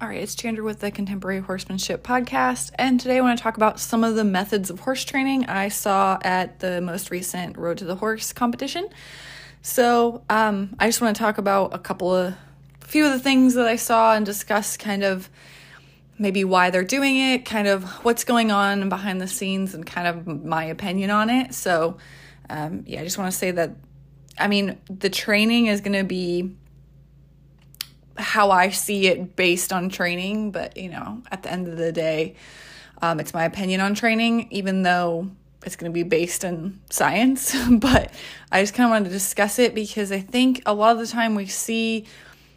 All right, it's Chandra with the Contemporary Horsemanship Podcast, and today I want to talk about some of the methods of horse training I saw at the most recent Road to the Horse competition. So, um, I just want to talk about a couple of, few of the things that I saw and discuss kind of maybe why they're doing it, kind of what's going on behind the scenes, and kind of my opinion on it. So, um, yeah, I just want to say that, I mean, the training is going to be how I see it based on training, but you know, at the end of the day, um, it's my opinion on training, even though it's going to be based in science. but I just kind of wanted to discuss it because I think a lot of the time we see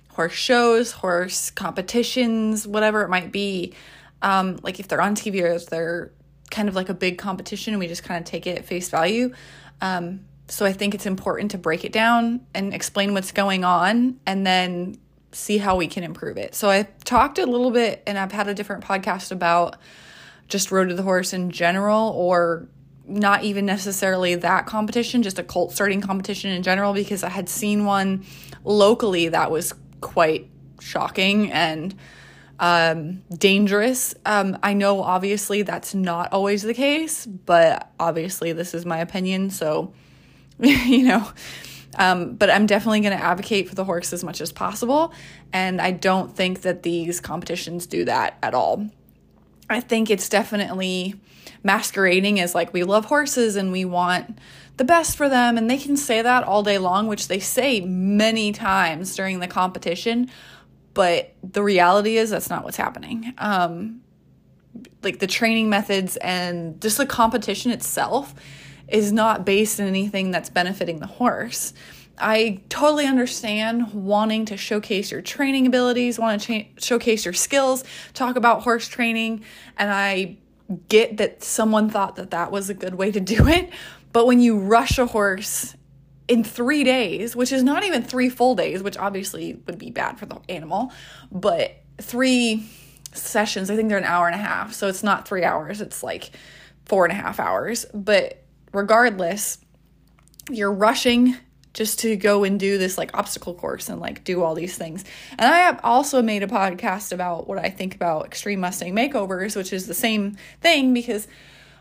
horse shows, horse competitions, whatever it might be, um, like if they're on TV or if they're kind of like a big competition, we just kind of take it at face value. Um, so I think it's important to break it down and explain what's going on and then see how we can improve it. So I talked a little bit and I've had a different podcast about just Road to the Horse in general or not even necessarily that competition, just a colt starting competition in general because I had seen one locally that was quite shocking and um, dangerous. Um, I know obviously that's not always the case, but obviously this is my opinion, so you know, um, but I'm definitely going to advocate for the horse as much as possible. And I don't think that these competitions do that at all. I think it's definitely masquerading as like we love horses and we want the best for them. And they can say that all day long, which they say many times during the competition. But the reality is that's not what's happening. Um, like the training methods and just the competition itself is not based in anything that's benefiting the horse. I totally understand wanting to showcase your training abilities, want to cha- showcase your skills, talk about horse training, and I get that someone thought that that was a good way to do it. But when you rush a horse in three days, which is not even three full days, which obviously would be bad for the animal, but three sessions, I think they're an hour and a half. So it's not three hours, it's like four and a half hours. But regardless, you're rushing just to go and do this like obstacle course and like do all these things. And I have also made a podcast about what I think about extreme Mustang makeovers, which is the same thing because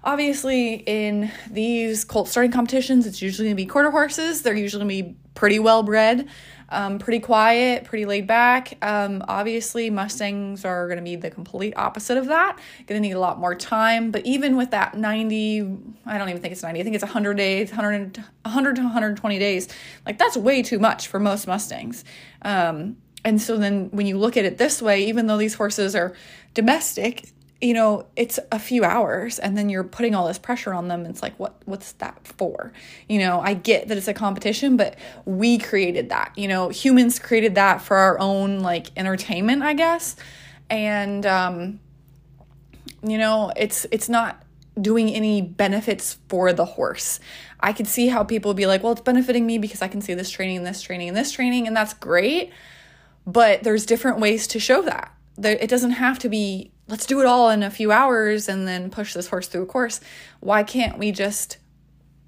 obviously in these colt starting competitions, it's usually gonna be quarter horses. They're usually gonna be pretty well bred um, pretty quiet, pretty laid back. Um, obviously, Mustangs are going to be the complete opposite of that. Going to need a lot more time. But even with that 90, I don't even think it's 90, I think it's 100 days, 100, 100 to 120 days. Like, that's way too much for most Mustangs. Um, and so then when you look at it this way, even though these horses are domestic, you know it's a few hours and then you're putting all this pressure on them. It's like what what's that for? You know i get that it's a competition but we created that you know humans created that for our own like entertainment i guess. And um you know it's it's not doing any benefits for the horse. I could see how people would be like well it's benefiting me because i can see this training and this training and this training and that's great. But there's different ways to show that. It doesn't have to be let's do it all in a few hours and then push this horse through a course. Why can't we just,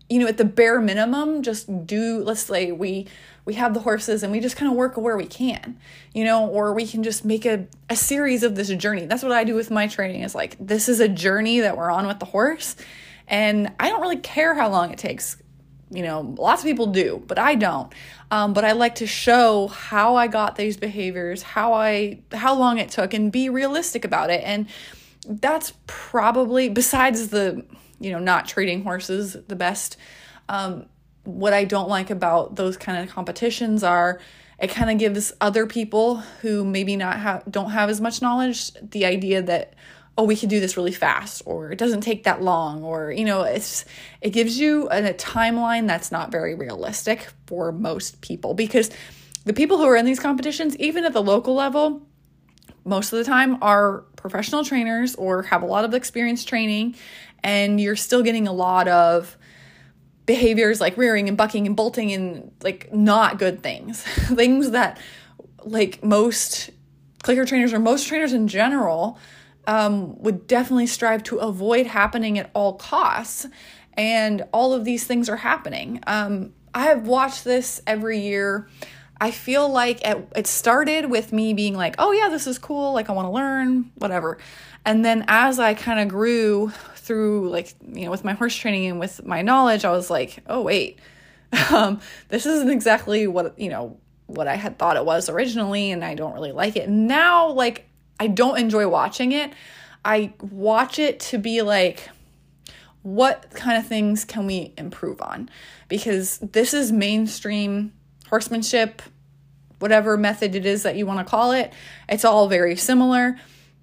you know, at the bare minimum, just do, let's say we, we have the horses and we just kind of work where we can, you know, or we can just make a, a series of this journey. That's what I do with my training is like, this is a journey that we're on with the horse. And I don't really care how long it takes you know lots of people do but i don't. Um, but i like to show how i got these behaviors how i how long it took and be realistic about it. And that's probably besides the you know not treating horses the best um, what i don't like about those kind of competitions are it kind of gives other people who maybe not have don't have as much knowledge the idea that oh we can do this really fast or it doesn't take that long or you know it's it gives you a, a timeline that's not very realistic for most people because the people who are in these competitions even at the local level most of the time are professional trainers or have a lot of experience training and you're still getting a lot of behaviors like rearing and bucking and bolting and like not good things. Things that like most clicker trainers or most trainers in general um, would definitely strive to avoid happening at all costs. And all of these things are happening. Um, I have watched this every year. I feel like it, it started with me being like, oh, yeah, this is cool. Like, I want to learn, whatever. And then as I kind of grew through, like, you know, with my horse training and with my knowledge, I was like, oh, wait, um, this isn't exactly what, you know, what I had thought it was originally. And I don't really like it. Now, like, I don't enjoy watching it. I watch it to be like, what kind of things can we improve on? Because this is mainstream horsemanship, whatever method it is that you want to call it. It's all very similar,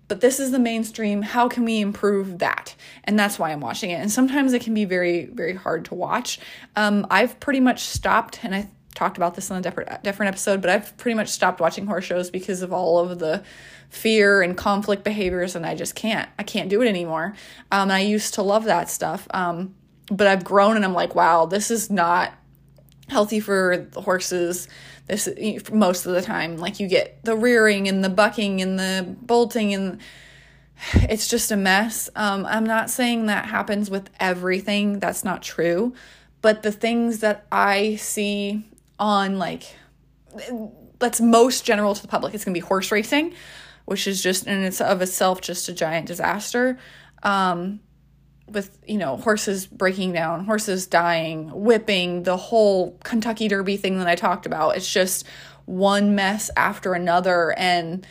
but this is the mainstream. How can we improve that? And that's why I'm watching it. And sometimes it can be very, very hard to watch. Um, I've pretty much stopped, and I talked about this in a different different episode, but I've pretty much stopped watching horror shows because of all of the fear and conflict behaviors, and I just can't. I can't do it anymore. Um, I used to love that stuff, um, but I've grown, and I'm like, wow, this is not healthy for horses. This most of the time, like you get the rearing and the bucking and the bolting and it's just a mess. Um, I'm not saying that happens with everything. That's not true. But the things that I see on like that's most general to the public, it's gonna be horse racing which is just in its of itself just a giant disaster. Um, with you know horses breaking down, horses dying, whipping, the whole Kentucky Derby thing that I talked about. It's just one mess after another, and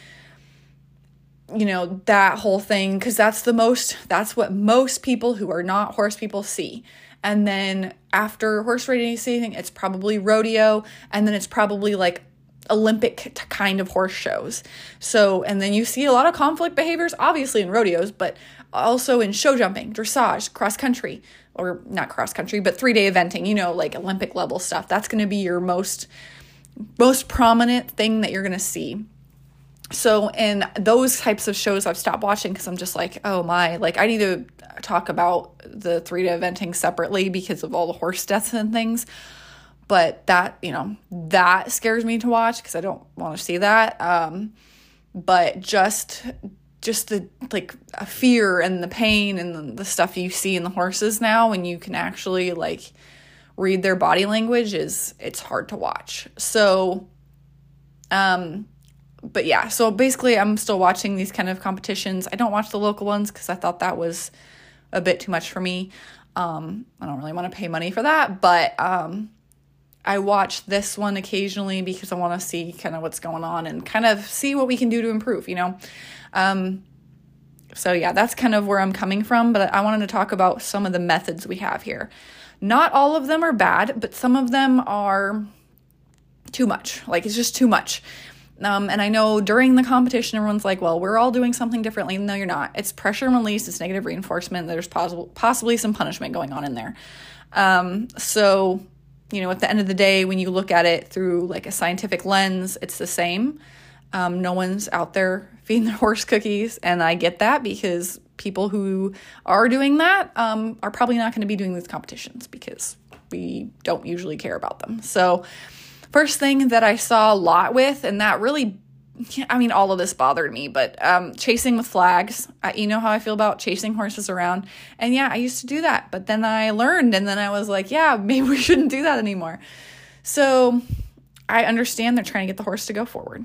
you know that whole thing because that's the most that's what most people who are not horse people see and then after horse racing it's probably rodeo and then it's probably like Olympic kind of horse shows. So, and then you see a lot of conflict behaviors, obviously in rodeos, but also in show jumping, dressage, cross country, or not cross country, but three day eventing, you know, like Olympic level stuff. That's going to be your most, most prominent thing that you're going to see. So, in those types of shows, I've stopped watching because I'm just like, oh my, like I need to talk about the three day eventing separately because of all the horse deaths and things. But that you know that scares me to watch because i don't want to see that. Um but just just the like fear and the pain and the stuff you see in the horses now when you can actually like read their body language is it's hard to watch. So um but yeah so basically i'm still watching these kind of competitions i don't watch the local ones because i thought that was a bit too much for me um i don't really want to pay money for that but um I watch this one occasionally because I want to see kind of what's going on and kind of see what we can do to improve, you know? Um, so, yeah, that's kind of where I'm coming from, but I wanted to talk about some of the methods we have here. Not all of them are bad, but some of them are too much. Like, it's just too much. Um, and I know during the competition, everyone's like, well, we're all doing something differently. No, you're not. It's pressure and release, it's negative reinforcement. There's possible, possibly some punishment going on in there. Um, so, you know, at the end of the day, when you look at it through like a scientific lens, it's the same. Um, no one's out there feeding their horse cookies, and I get that because people who are doing that um, are probably not going to be doing these competitions because we don't usually care about them. So, first thing that I saw a lot with, and that really I mean, all of this bothered me, but um, chasing with flags, I, you know how I feel about chasing horses around. And yeah, I used to do that, but then I learned, and then I was like, yeah, maybe we shouldn't do that anymore. So I understand they're trying to get the horse to go forward.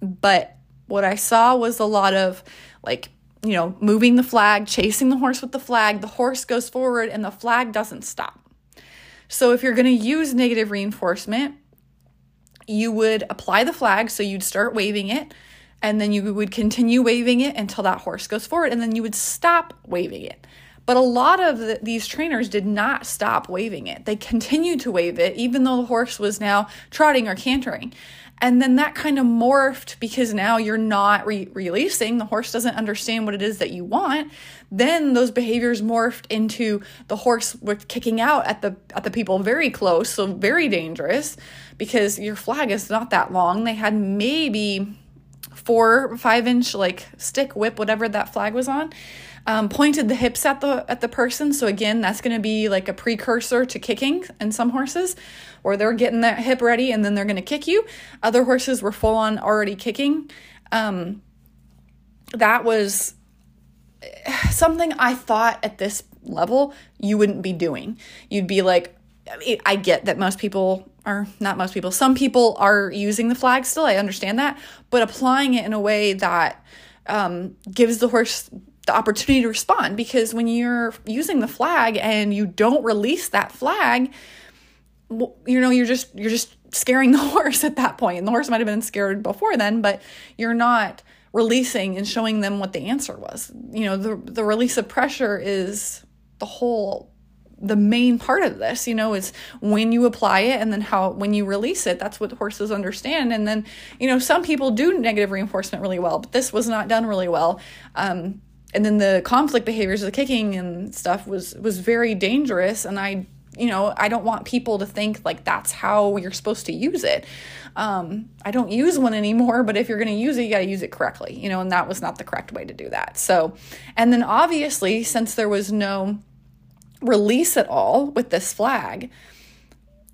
But what I saw was a lot of like, you know, moving the flag, chasing the horse with the flag. The horse goes forward and the flag doesn't stop. So if you're going to use negative reinforcement, you would apply the flag, so you'd start waving it, and then you would continue waving it until that horse goes forward, and then you would stop waving it. But a lot of the, these trainers did not stop waving it. They continued to wave it, even though the horse was now trotting or cantering. And then that kind of morphed because now you're not re- releasing, the horse doesn't understand what it is that you want. Then those behaviors morphed into the horse with kicking out at the at the people very close, so very dangerous because your flag is not that long. They had maybe four, five inch like stick whip, whatever that flag was on um, pointed the hips at the at the person. So again, that's going to be like a precursor to kicking in some horses, or they're getting that hip ready and then they're going to kick you. Other horses were full on already kicking. Um, that was something I thought at this level you wouldn't be doing. You'd be like, I get that most people or not most people, some people are using the flag still. I understand that, but applying it in a way that um, gives the horse the opportunity to respond. Because when you're using the flag and you don't release that flag, you know, you're just you're just scaring the horse at that point. And the horse might have been scared before then, but you're not releasing and showing them what the answer was. You know, the the release of pressure is the whole the main part of this you know is when you apply it and then how when you release it that's what horses understand. And then you know some people do negative reinforcement really well but this was not done really well. Um, and then the conflict behaviors the kicking and stuff was was very dangerous. And i you know i don't want people to think like that's how you're supposed to use it. Um, i don't use one anymore but if you're going to use it you got to use it correctly you know and that was not the correct way to do that. So and then obviously since there was no release it all with this flag.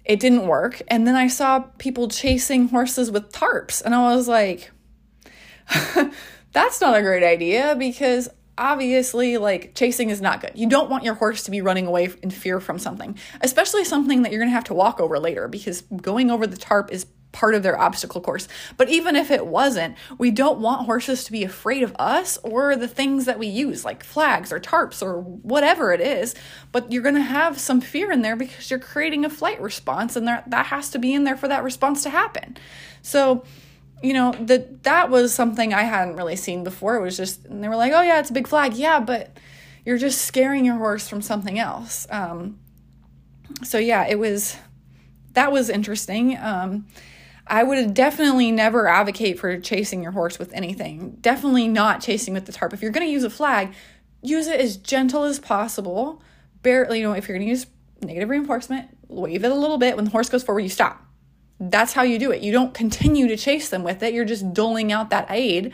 It didn't work. And then I saw people chasing horses with tarps. And I was like, that's not a great idea because obviously like chasing is not good. You don't want your horse to be running away in fear from something, especially something that you're going to have to walk over later because going over the tarp is part of their obstacle course. But even if it wasn't, we don't want horses to be afraid of us or the things that we use, like flags or tarps or whatever it is. But you're going to have some fear in there because you're creating a flight response, and there, that has to be in there for that response to happen. So, you know, that that was something I hadn't really seen before. It was just, and they were like, "Oh yeah, it's a big flag." Yeah, but you're just scaring your horse from something else. Um, so yeah, it was that was interesting. Um, I would definitely never advocate for chasing your horse with anything. Definitely not chasing with the tarp. If you're going to use a flag, use it as gentle as possible. Barely, you know, if you're going to use negative reinforcement, wave it a little bit. When the horse goes forward, you stop. That's how you do it. You don't continue to chase them with it. You're just doling out that aid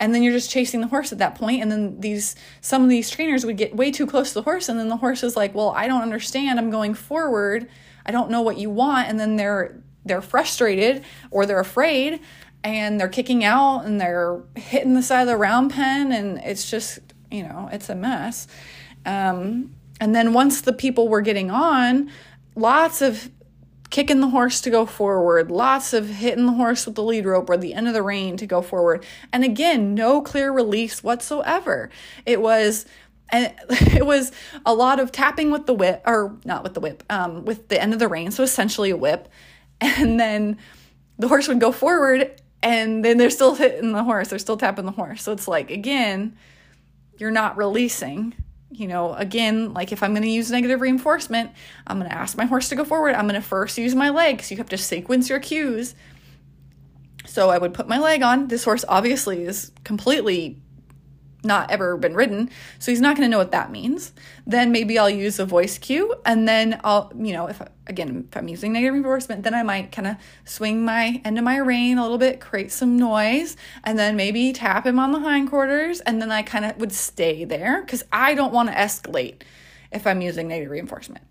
and then you're just chasing the horse at that point. and then these some of these trainers would get way too close to the horse and then the horse is like, "Well, I don't understand. I'm going forward. I don't know what you want." And then they're they're frustrated or they're afraid and they're kicking out and they're hitting the side of the round pen and it's just you know it's a mess. Um, and then once the people were getting on lots of kicking the horse to go forward lots of hitting the horse with the lead rope or the end of the rein to go forward. And again no clear release whatsoever. It was and it was a lot of tapping with the whip or not with the whip um, with the end of the rein. So essentially a whip and then the horse would go forward and then they're still hitting the horse. They're still tapping the horse. So it's like again you're not releasing. You know again like if i'm going to use negative reinforcement i'm going to ask my horse to go forward. I'm going to first use my legs you have to sequence your cues. So i would put my leg on. This horse obviously is completely not ever been ridden, so he's not going to know what that means. Then maybe I'll use a voice cue, and then I'll, you know, if again, if I'm using negative reinforcement, then I might kind of swing my end of my rein a little bit, create some noise, and then maybe tap him on the hindquarters, and then I kind of would stay there because I don't want to escalate if I'm using negative reinforcement.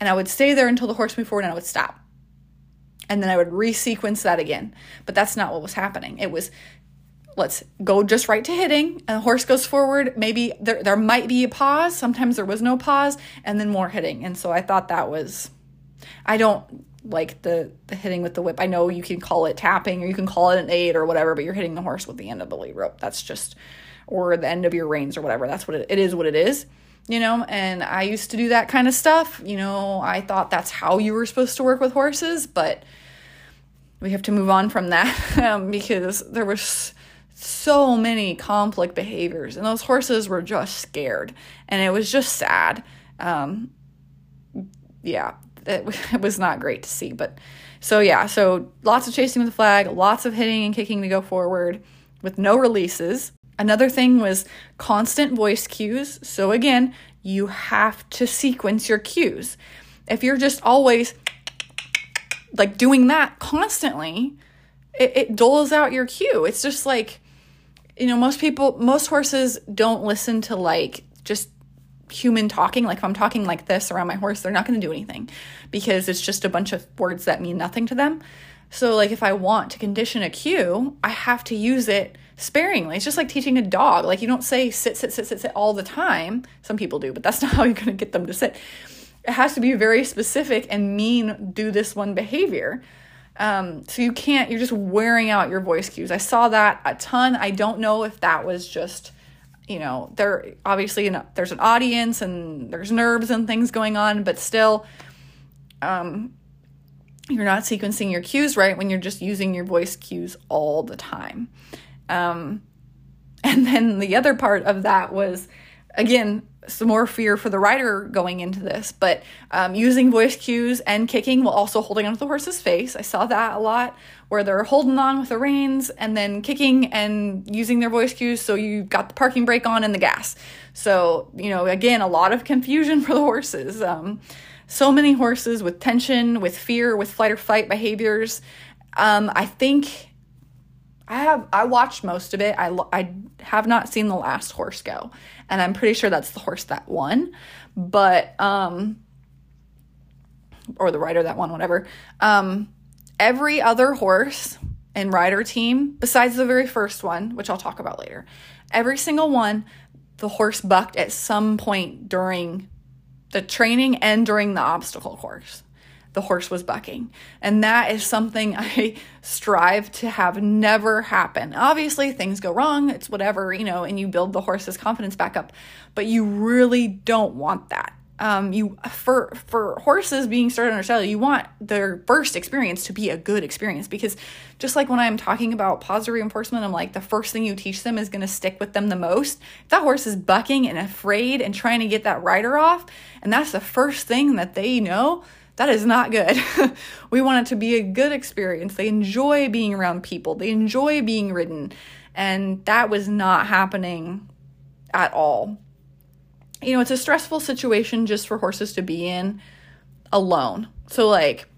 And I would stay there until the horse moved forward and I would stop. And then I would resequence that again. But that's not what was happening. It was let's go just right to hitting. A horse goes forward. Maybe there there might be a pause. Sometimes there was no pause, and then more hitting. And so I thought that was. I don't like the the hitting with the whip. I know you can call it tapping or you can call it an aid or whatever, but you're hitting the horse with the end of the lead rope. That's just or the end of your reins or whatever. That's what it, it is. What it is. You know, and I used to do that kind of stuff. You know, I thought that's how you were supposed to work with horses, but we have to move on from that um, because there was so many conflict behaviors, and those horses were just scared, and it was just sad. Um, yeah, it, it was not great to see, but so yeah, so lots of chasing with the flag, lots of hitting and kicking to go forward with no releases. Another thing was constant voice cues. So again, you have to sequence your cues. If you're just always like doing that constantly, it, it doles out your cue. It's just like you know, most people, most horses don't listen to like just human talking. Like if I'm talking like this around my horse, they're not going to do anything because it's just a bunch of words that mean nothing to them. So, like, if I want to condition a cue, I have to use it sparingly. It's just like teaching a dog. Like, you don't say sit, sit, sit, sit, sit all the time. Some people do, but that's not how you're going to get them to sit. it has to be very specific and mean do this one behavior. Um, so you can't, you're just wearing out your voice cues. I saw that a ton. I don't know if that was just, you know, there obviously know, there's an audience and there's nerves and things going on, but still, um, you're not sequencing your cues right when you're just using your voice cues all the time. Um, and then the other part of that was, again, some more fear for the rider going into this, but um, using voice cues and kicking while also holding onto the horse's face. I saw that a lot where they're holding on with the reins and then kicking and using their voice cues. So you got the parking brake on and the gas. So, you know, again, a lot of confusion for the horses. Um, so many horses with tension, with fear, with flight or fight behaviors. Um, I think I have I watched most of it. I I have not seen the last horse go, and I'm pretty sure that's the horse that won, but um, or the rider that won, whatever. Um, every other horse and rider team, besides the very first one, which I'll talk about later, every single one, the horse bucked at some point during the training and during the obstacle course the horse was bucking. And that is something I strive to have never happen. Obviously, things go wrong, it's whatever, you know, and you build the horse's confidence back up, but you really don't want that. Um, you for for horses being started on a saddle, you want their first experience to be a good experience because just like when I'm talking about positive reinforcement, I'm like the first thing you teach them is going to stick with them the most. If that horse is bucking and afraid and trying to get that rider off, and that's the first thing that they know, that is not good. we want it to be a good experience. They enjoy being around people, they enjoy being ridden. And that was not happening at all. You know, it's a stressful situation just for horses to be in alone. So, like,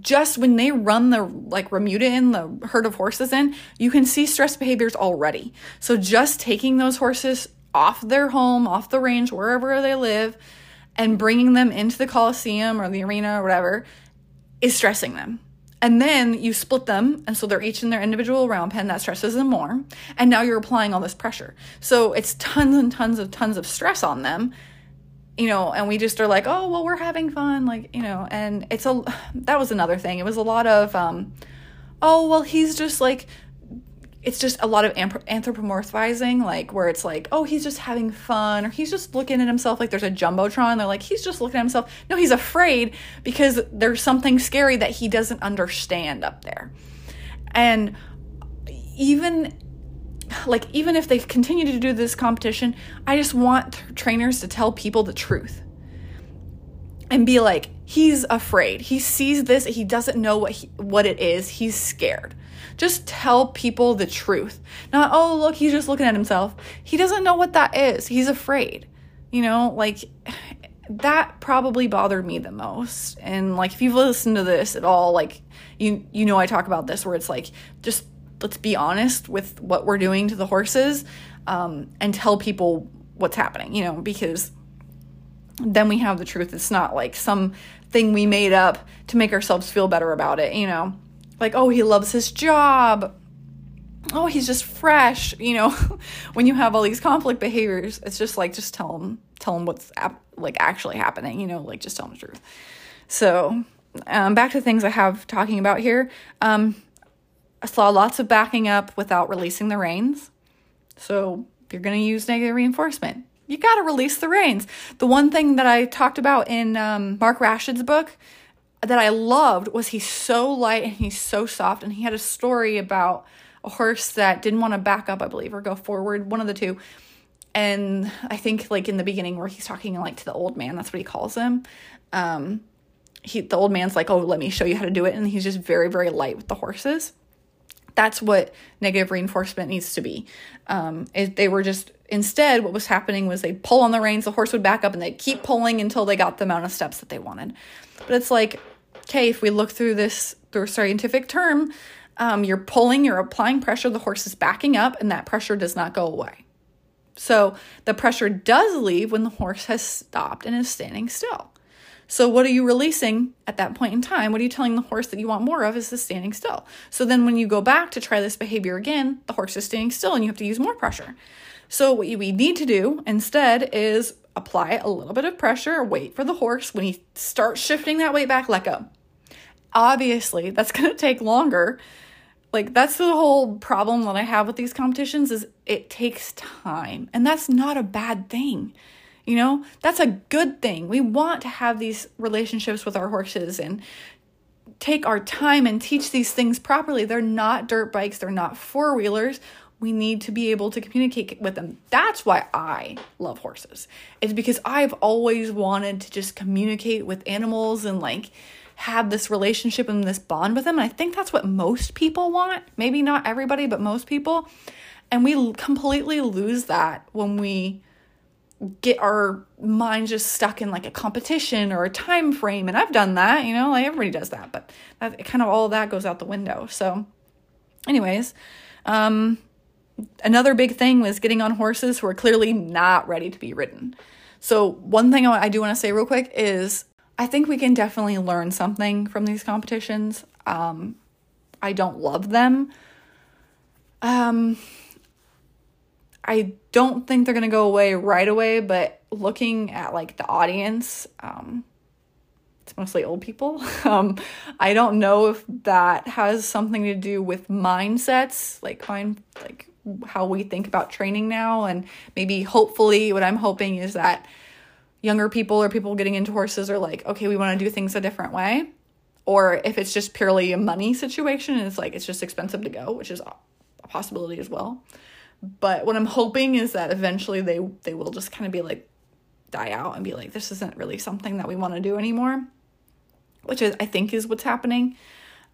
just when they run the like remuda in the herd of horses in, you can see stress behaviors already. So, just taking those horses off their home, off the range, wherever they live, and bringing them into the Coliseum or the arena or whatever is stressing them. And then you split them, and so they're each in their individual round pen. That stresses them more. And now you're applying all this pressure. So it's tons and tons of tons of stress on them, you know. And we just are like, oh well, we're having fun, like you know. And it's a that was another thing. It was a lot of, um, oh well, he's just like it's just a lot of anthropomorphizing, like where it's like, oh, he's just having fun, or he's just looking at himself like there's a jumbotron. They're like, he's just looking at himself. No, he's afraid because there's something scary that he doesn't understand up there. And even like even if they continue to do this competition, I just want trainers to tell people the truth and be like, he's afraid. He sees this, he doesn't know what he, what it is. He's scared just tell people the truth. Not, oh, look, he's just looking at himself. He doesn't know what that is. He's afraid. You know, like that probably bothered me the most. And like if you've listened to this at all, like you you know I talk about this where it's like just let's be honest with what we're doing to the horses um, and tell people what's happening, you know, because then we have the truth. It's not like some thing we made up to make ourselves feel better about it, you know like, oh, he loves his job. Oh, he's just fresh. You know, when you have all these conflict behaviors, it's just like, just tell him, tell him what's ap- like actually happening, you know, like just tell him the truth. So, um, back to things I have talking about here. Um, I saw lots of backing up without releasing the reins. So, if you're going to use negative reinforcement, you got to release the reins. The one thing that I talked about in um, Mark Rashid's book that I loved was he's so light and he's so soft. And he had a story about a horse that didn't want to back up, I believe, or go forward, one of the two. And I think like in the beginning where he's talking like to the old man, that's what he calls him. Um, he the old man's like, "Oh, let me show you how to do it," and he's just very very light with the horses. That's what negative reinforcement needs to be. Um, it, they were just instead what was happening was they pull on the reins, the horse would back up, and they'd keep pulling until they got the amount of steps that they wanted. But it's like okay, if we look through this through a scientific term, um, you're pulling, you're applying pressure, the horse is backing up, and that pressure does not go away. So the pressure does leave when the horse has stopped and is standing still. So, what are you releasing at that point in time? What are you telling the horse that you want more of is the standing still? So, then when you go back to try this behavior again, the horse is standing still and you have to use more pressure. So, what we need to do instead is apply a little bit of pressure, wait for the horse. When he starts shifting that weight back, let go. Obviously, that's going to take longer. Like that's the whole problem that I have with these competitions is it takes time. And that's not a bad thing. You know, that's a good thing. We want to have these relationships with our horses and take our time and teach these things properly. They're not dirt bikes, they're not four wheelers. We need to be able to communicate with them. That's why I love horses. It's because I've always wanted to just communicate with animals and like have this relationship and this bond with them. And I think that's what most people want. Maybe not everybody, but most people. And we completely lose that when we get our minds just stuck in like a competition or a time frame and i've done that you know like everybody does that but that kind of all of that goes out the window so anyways um another big thing was getting on horses who are clearly not ready to be ridden. So one thing i do want to say real quick is i think we can definitely learn something from these competitions. Um i don't love them. Um I don't think they're going to go away right away, but looking at like the audience, um, it's mostly old people. Um, I don't know if that has something to do with mindsets, like mind, like how we think about training now, and maybe hopefully, what I'm hoping is that younger people or people getting into horses are like, okay, we want to do things a different way, or if it's just purely a money situation, and it's like it's just expensive to go, which is a possibility as well. But what I'm hoping is that eventually they they will just kind of be like die out and be like this isn't really something that we want to do anymore, which is I think is what's happening.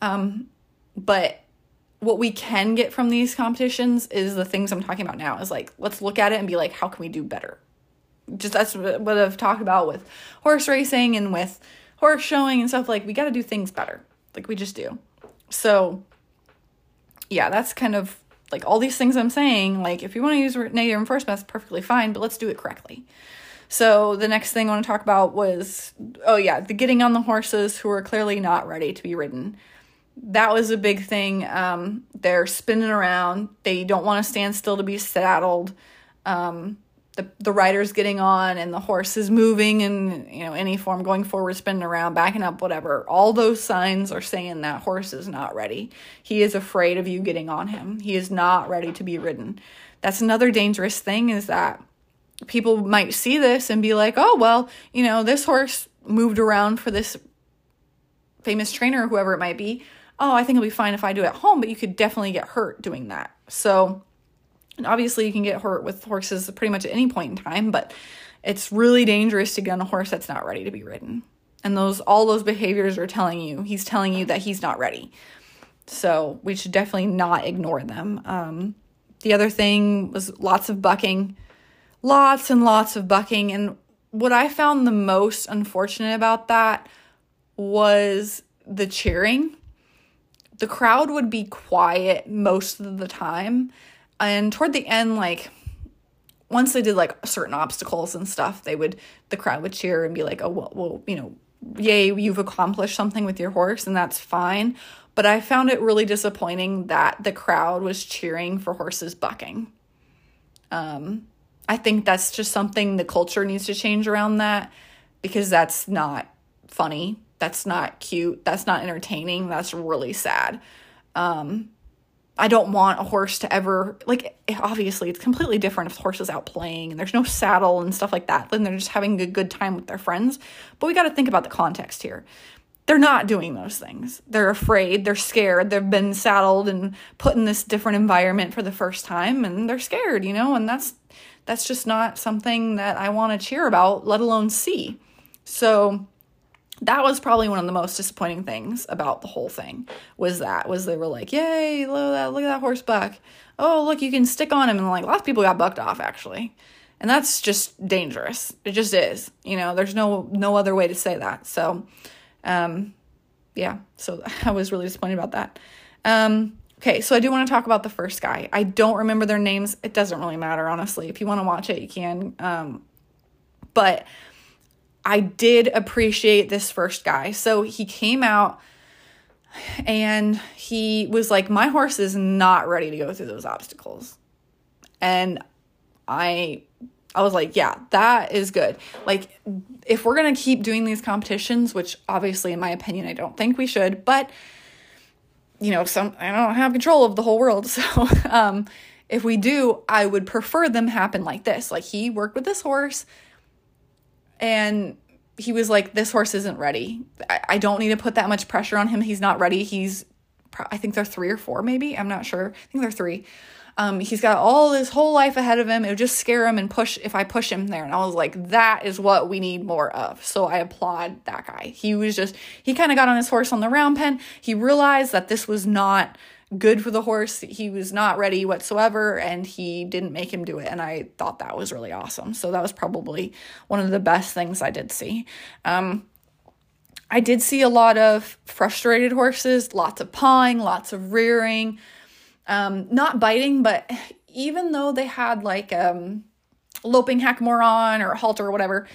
Um, but what we can get from these competitions is the things I'm talking about now is like let's look at it and be like how can we do better? Just that's what I've talked about with horse racing and with horse showing and stuff like we got to do things better. Like we just do. So yeah, that's kind of like all these things I'm saying, like if you want to use negative reinforcement, that's perfectly fine, but let's do it correctly. So the next thing I want to talk about was oh yeah, the getting on the horses who are clearly not ready to be ridden. That was a big thing. Um, they're spinning around. They don't want to stand still to be saddled. Um, the the rider's getting on and the horse is moving in you know any form going forward spinning around backing up whatever all those signs are saying that horse is not ready he is afraid of you getting on him he is not ready to be ridden that's another dangerous thing is that people might see this and be like oh well you know this horse moved around for this famous trainer or whoever it might be oh i think it'll be fine if i do it at home but you could definitely get hurt doing that so and obviously, you can get hurt with horses pretty much at any point in time, but it's really dangerous to get on a horse that's not ready to be ridden. And those all those behaviors are telling you, he's telling you that he's not ready. So we should definitely not ignore them. Um, the other thing was lots of bucking, lots and lots of bucking. And what I found the most unfortunate about that was the cheering. The crowd would be quiet most of the time. And toward the end like once they did like certain obstacles and stuff they would the crowd would cheer and be like oh well, well you know yay you've accomplished something with your horse and that's fine. But i found it really disappointing that the crowd was cheering for horses bucking. Um i think that's just something the culture needs to change around that because that's not funny that's not cute that's not entertaining that's really sad um I don't want a horse to ever like obviously it's completely different if the horse is out playing and there's no saddle and stuff like that. Then they're just having a good time with their friends. But we got to think about the context here. They're not doing those things. They're afraid, they're scared, they've been saddled and put in this different environment for the first time and they're scared, you know, and that's that's just not something that I want to cheer about, let alone see. So that was probably one of the most disappointing things about the whole thing was that was they were like yay look at that, look at that horse buck. Oh look you can stick on him. And like lots of people got bucked off actually. And that's just dangerous. It just is you know? There's no no other way to say that. So um yeah. So i was really disappointed about that. Um okay so i do want to talk about the first guy. I don't remember their names. It doesn't really matter honestly. If you want to watch it you can um but I did appreciate this first guy. So he came out and he was like, My horse is not ready to go through those obstacles. And I I was like, yeah, that is good. Like, if we're going to keep doing these competitions, which obviously, in my opinion, I don't think we should, but you know, some I don't have control of the whole world. So, um, if we do, I would prefer them happen like this. Like, he worked with this horse and he was like, This horse isn't ready. I, I don't need to put that much pressure on him. He's not ready. He's, I think they're three or four, maybe. I'm not sure. I think they're three. Um, he's got all his whole life ahead of him. It would just scare him and push if I push him there. And I was like, that is what we need more of. So I applaud that guy. He was just, he kind of got on his horse on the round pen. He realized that this was not good for the horse. He was not ready whatsoever, and he didn't make him do it. And I thought that was really awesome. So that was probably one of the best things I did see. Um, I did see a lot of frustrated horses, lots of pawing, lots of rearing, um, not biting, but even though they had like um, loping hackamore on or halter or whatever,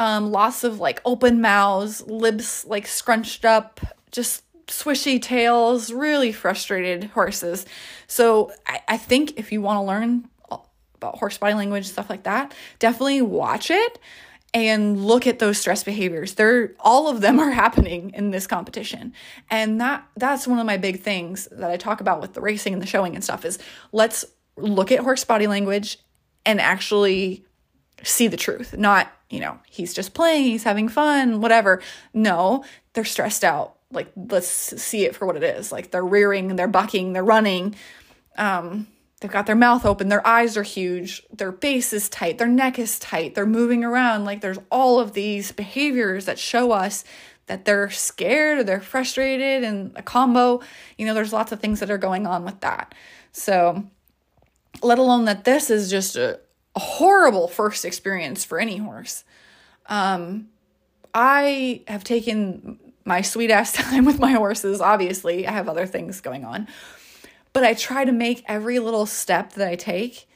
um, lots of like open mouths, lips like scrunched up, just swishy tails, really frustrated horses. So I, I think if you want to learn about horse body language, stuff like that, definitely watch it and look at those stress behaviors. They're all of them are happening in this competition. And that that's one of my big things that I talk about with the racing and the showing and stuff is let's look at horse body language and actually see the truth. Not, you know, he's just playing, he's having fun, whatever. No, they're stressed out like let's see it for what it is. Like they're rearing they're bucking they're running. Um they've got their mouth open their eyes are huge their base is tight their neck is tight they're moving around. Like there's all of these behaviors that show us that they're scared or they're frustrated and a combo. You know there's lots of things that are going on with that. So let alone that this is just a, a horrible first experience for any horse. Um i have taken my sweet ass time with my horses. Obviously, I have other things going on. But I try to make every little step that I take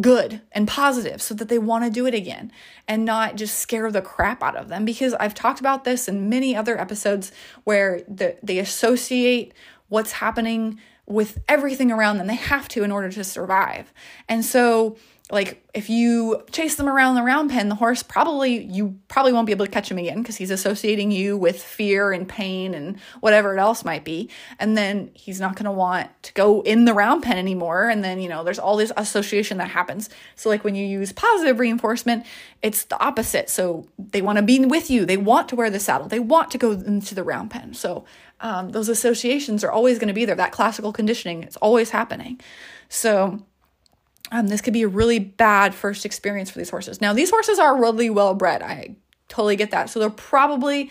good and positive so that they want to do it again and not just scare the crap out of them because I've talked about this in many other episodes where the, they associate what's happening with everything around them they have to in order to survive. And so like if you chase them around the round pen the horse probably you probably won't be able to catch him again because he's associating you with fear and pain and whatever it else might be. And then he's not going to want to go in the round pen anymore. And then you know there's all this association that happens. So like when you use positive reinforcement it's the opposite. So they want to be with you. They want to wear the saddle. They want to go into the round pen. So um, those associations are always going to be there. That classical conditioning it's always happening. So um, this could be a really bad first experience for these horses. Now, these horses are really well bred. I totally get that. So they're probably,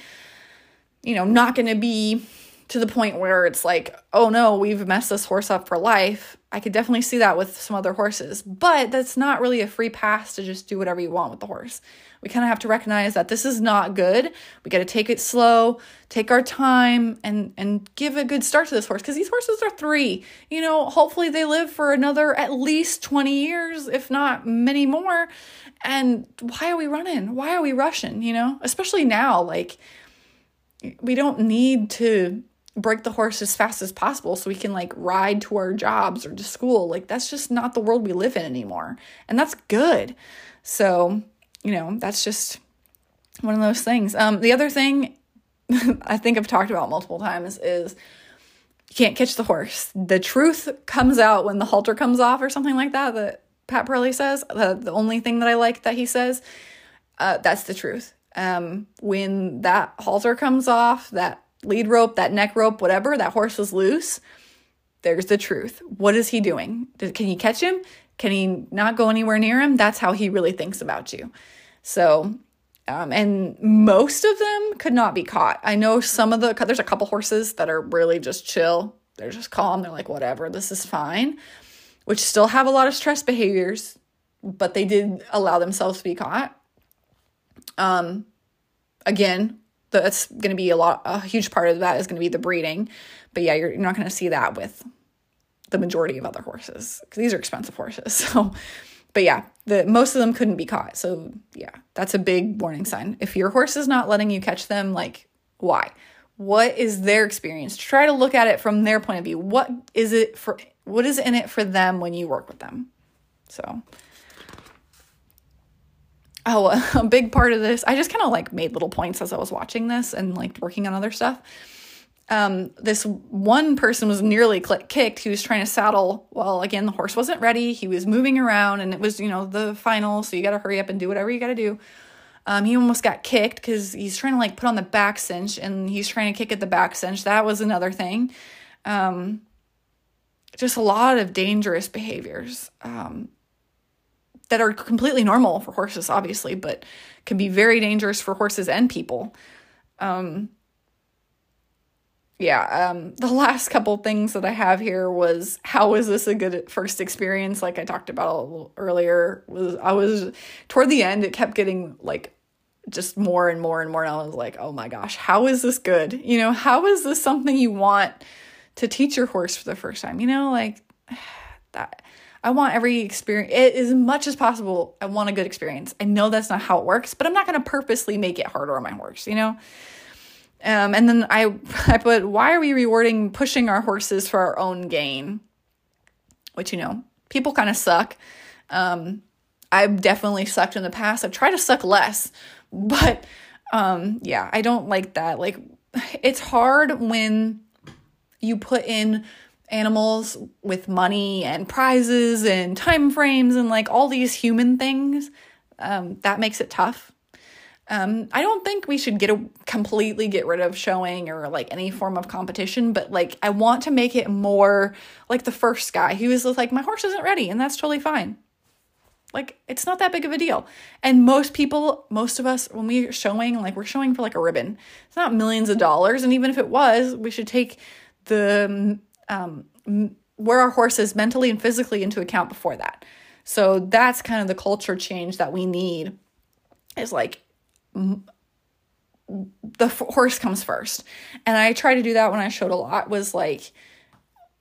you know, not going to be to the point where it's like, oh no, we've messed this horse up for life. I could definitely see that with some other horses, but that's not really a free pass to just do whatever you want with the horse we kind of have to recognize that this is not good. We got to take it slow, take our time, and and give a good start to this horse because these horses are three. You know, hopefully they live for another at least twenty years, if not many more. And why are we running? Why are we rushing? You know, especially now, like we don't need to break the horse as fast as possible so we can like ride to our jobs or to school. Like that's just not the world we live in anymore. And that's good. So, you know, that's just one of those things. Um, the other thing I think I've talked about multiple times is you can't catch the horse. The truth comes out when the halter comes off or something like that, that Pat Parelli says. The, the only thing that I like that he says, uh, that's the truth. Um, when that halter comes off, that lead rope, that neck rope, whatever, that horse was loose, there's the truth. What is he doing? Can he catch him? Can he not go anywhere near him? That's how he really thinks about you. So, um, and most of them could not be caught. I know some of the, there's a couple horses that are really just chill. They're just calm. They're like, whatever, this is fine, which still have a lot of stress behaviors, but they did allow themselves to be caught. Um, again, that's going to be a lot, a huge part of that is going to be the breeding. But yeah, you're, you're not going to see that with the majority of other horses because these are expensive horses. So, but yeah, the most of them couldn't be caught. So yeah, that's a big warning sign. If your horse is not letting you catch them, like why? What is their experience? Try to look at it from their point of view. What is it for? What is in it for them when you work with them? So oh, a big part of this, I just kind of like made little points as I was watching this and like working on other stuff. Um, this one person was nearly kicked. He was trying to saddle. Well, again, the horse wasn't ready. He was moving around, and it was, you know, the final. So you got to hurry up and do whatever you got to do. Um, he almost got kicked because he's trying to like put on the back cinch, and he's trying to kick at the back cinch. That was another thing. Um, just a lot of dangerous behaviors. Um, that are completely normal for horses, obviously, but can be very dangerous for horses and people. Um, yeah, um, the last couple things that I have here was how was this a good first experience? Like I talked about a little earlier, was I was toward the end, it kept getting like just more and more and more. And I was like, oh my gosh, how is this good? You know, how is this something you want to teach your horse for the first time? You know, like that I want every experience as much as possible. I want a good experience. I know that's not how it works, but I'm not going to purposely make it harder on my horse, you know? Um, and then I, I put, why are we rewarding pushing our horses for our own gain? Which, you know, people kind of suck. Um, I've definitely sucked in the past. I've tried to suck less, but um, yeah, I don't like that. Like, it's hard when you put in animals with money and prizes and time frames and like all these human things um, that makes it tough. Um, i don't think we should get a completely get rid of showing or like any form of competition but like i want to make it more like the first guy he was like my horse isn't ready and that's totally fine. Like it's not that big of a deal. And most people most of us when we're showing like we're showing for like a ribbon. It's not millions of dollars and even if it was we should take the um, where our horse is mentally and physically into account before that. So that's kind of the culture change that we need is like the horse comes first. And I try to do that when I showed a lot was like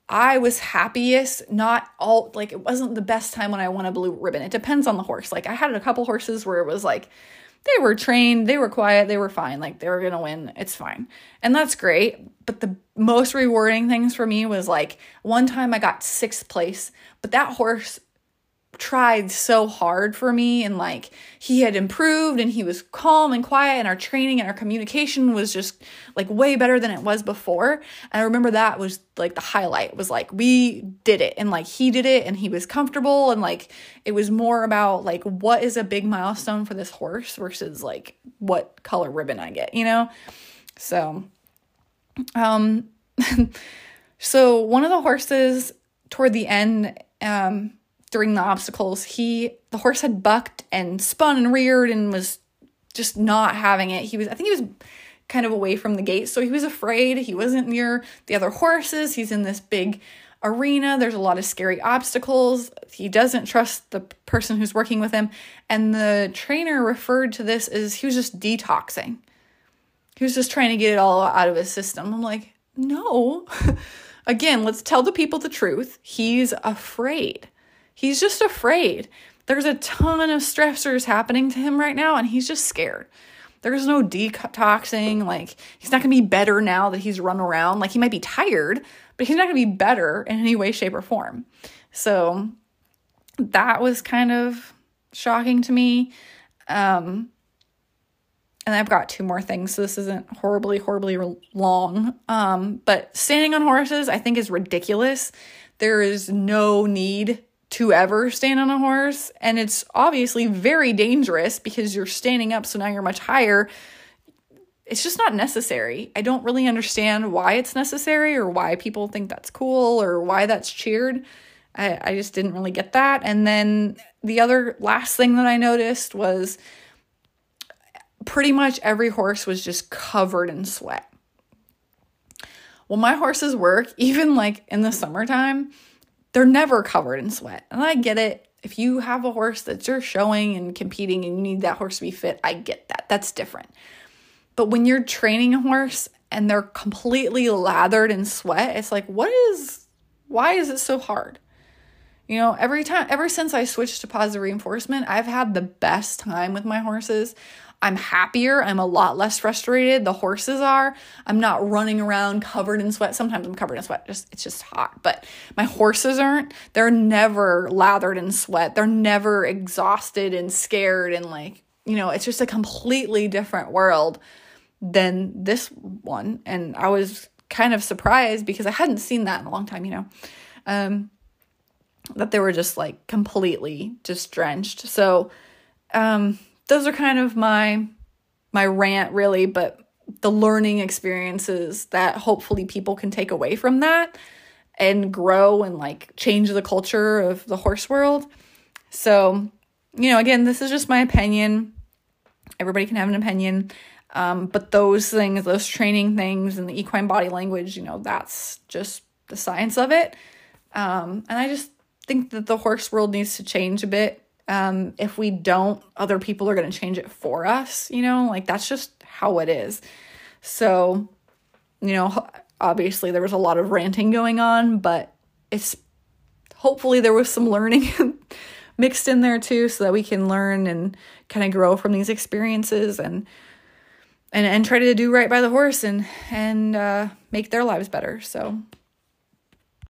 I was happiest not all like it wasn't the best time when I won a blue ribbon. It depends on the horse. Like I had a couple horses where it was like they were trained, they were quiet, they were fine. Like they were going to win. It's fine. And that's great. But the most rewarding things for me was like one time I got sixth place, but that horse tried so hard for me and like he had improved and he was calm and quiet and our training and our communication was just like way better than it was before. And i remember that was like the highlight was like we did it and like he did it and he was comfortable and like it was more about like what is a big milestone for this horse versus like what color ribbon i get you know? So um so one of the horses toward the end um during the obstacles, he the horse had bucked and spun and reared and was just not having it. He was I think he was kind of away from the gate, so he was afraid. He wasn't near the other horses. He's in this big arena. There's a lot of scary obstacles. He doesn't trust the person who's working with him, and the trainer referred to this as he was just detoxing. He was just trying to get it all out of his system. I'm like, "No." Again, let's tell the people the truth. He's afraid. He's just afraid. There's a ton of stressors happening to him right now, and he's just scared. There's no detoxing. Like, he's not to be better now that he's run around. Like, he might be tired, but he's not to be better in any way, shape, or form. So, that was kind of shocking to me. Um, and I've got two more things, so this isn't horribly, horribly long. Um, but standing on horses, I think, is ridiculous. There is no need to ever stand on a horse. And it's obviously very dangerous because you're standing up, so now you're much higher. It's just not necessary. I don't really understand why it's necessary or why people think that's cool or why that's cheered. I, I just didn't really get that. And then the other last thing that I noticed was pretty much every horse was just covered in sweat. Well, my horses work, even like in the summertime, they're never covered in sweat. And I get it. If you have a horse that you're showing and competing and you need that horse to be fit, I get that. That's different. But when you're training a horse and they're completely lathered in sweat, it's like, what is, why is it so hard? You know, every time, ever since I switched to positive reinforcement, I've had the best time with my horses. I'm happier. I'm a lot less frustrated. The horses are. I'm not running around covered in sweat. Sometimes I'm covered in sweat. Just it's just hot. But my horses aren't. They're never lathered in sweat. They're never exhausted and scared and like you know, it's just a completely different world than this one. And I was kind of surprised because I hadn't seen that in a long time, you know. Um, that they were just like completely just drenched. So um, those are kind of my my rant really, but the learning experiences that hopefully people can take away from that and grow and like change the culture of the horse world. So, you know, again, this is just my opinion. Everybody can have an opinion. Um, but those things, those training things and the equine body language, you know, that's just the science of it. Um, and I just think that the horse world needs to change a bit. Um, if we don't, other people are going to change it for us, you know, like that's just how it is. So, you know, obviously there was a lot of ranting going on, but it's hopefully there was some learning mixed in there too so that we can learn and kind of grow from these experiences and and and try to do right by the horse and and uh, make their lives better. So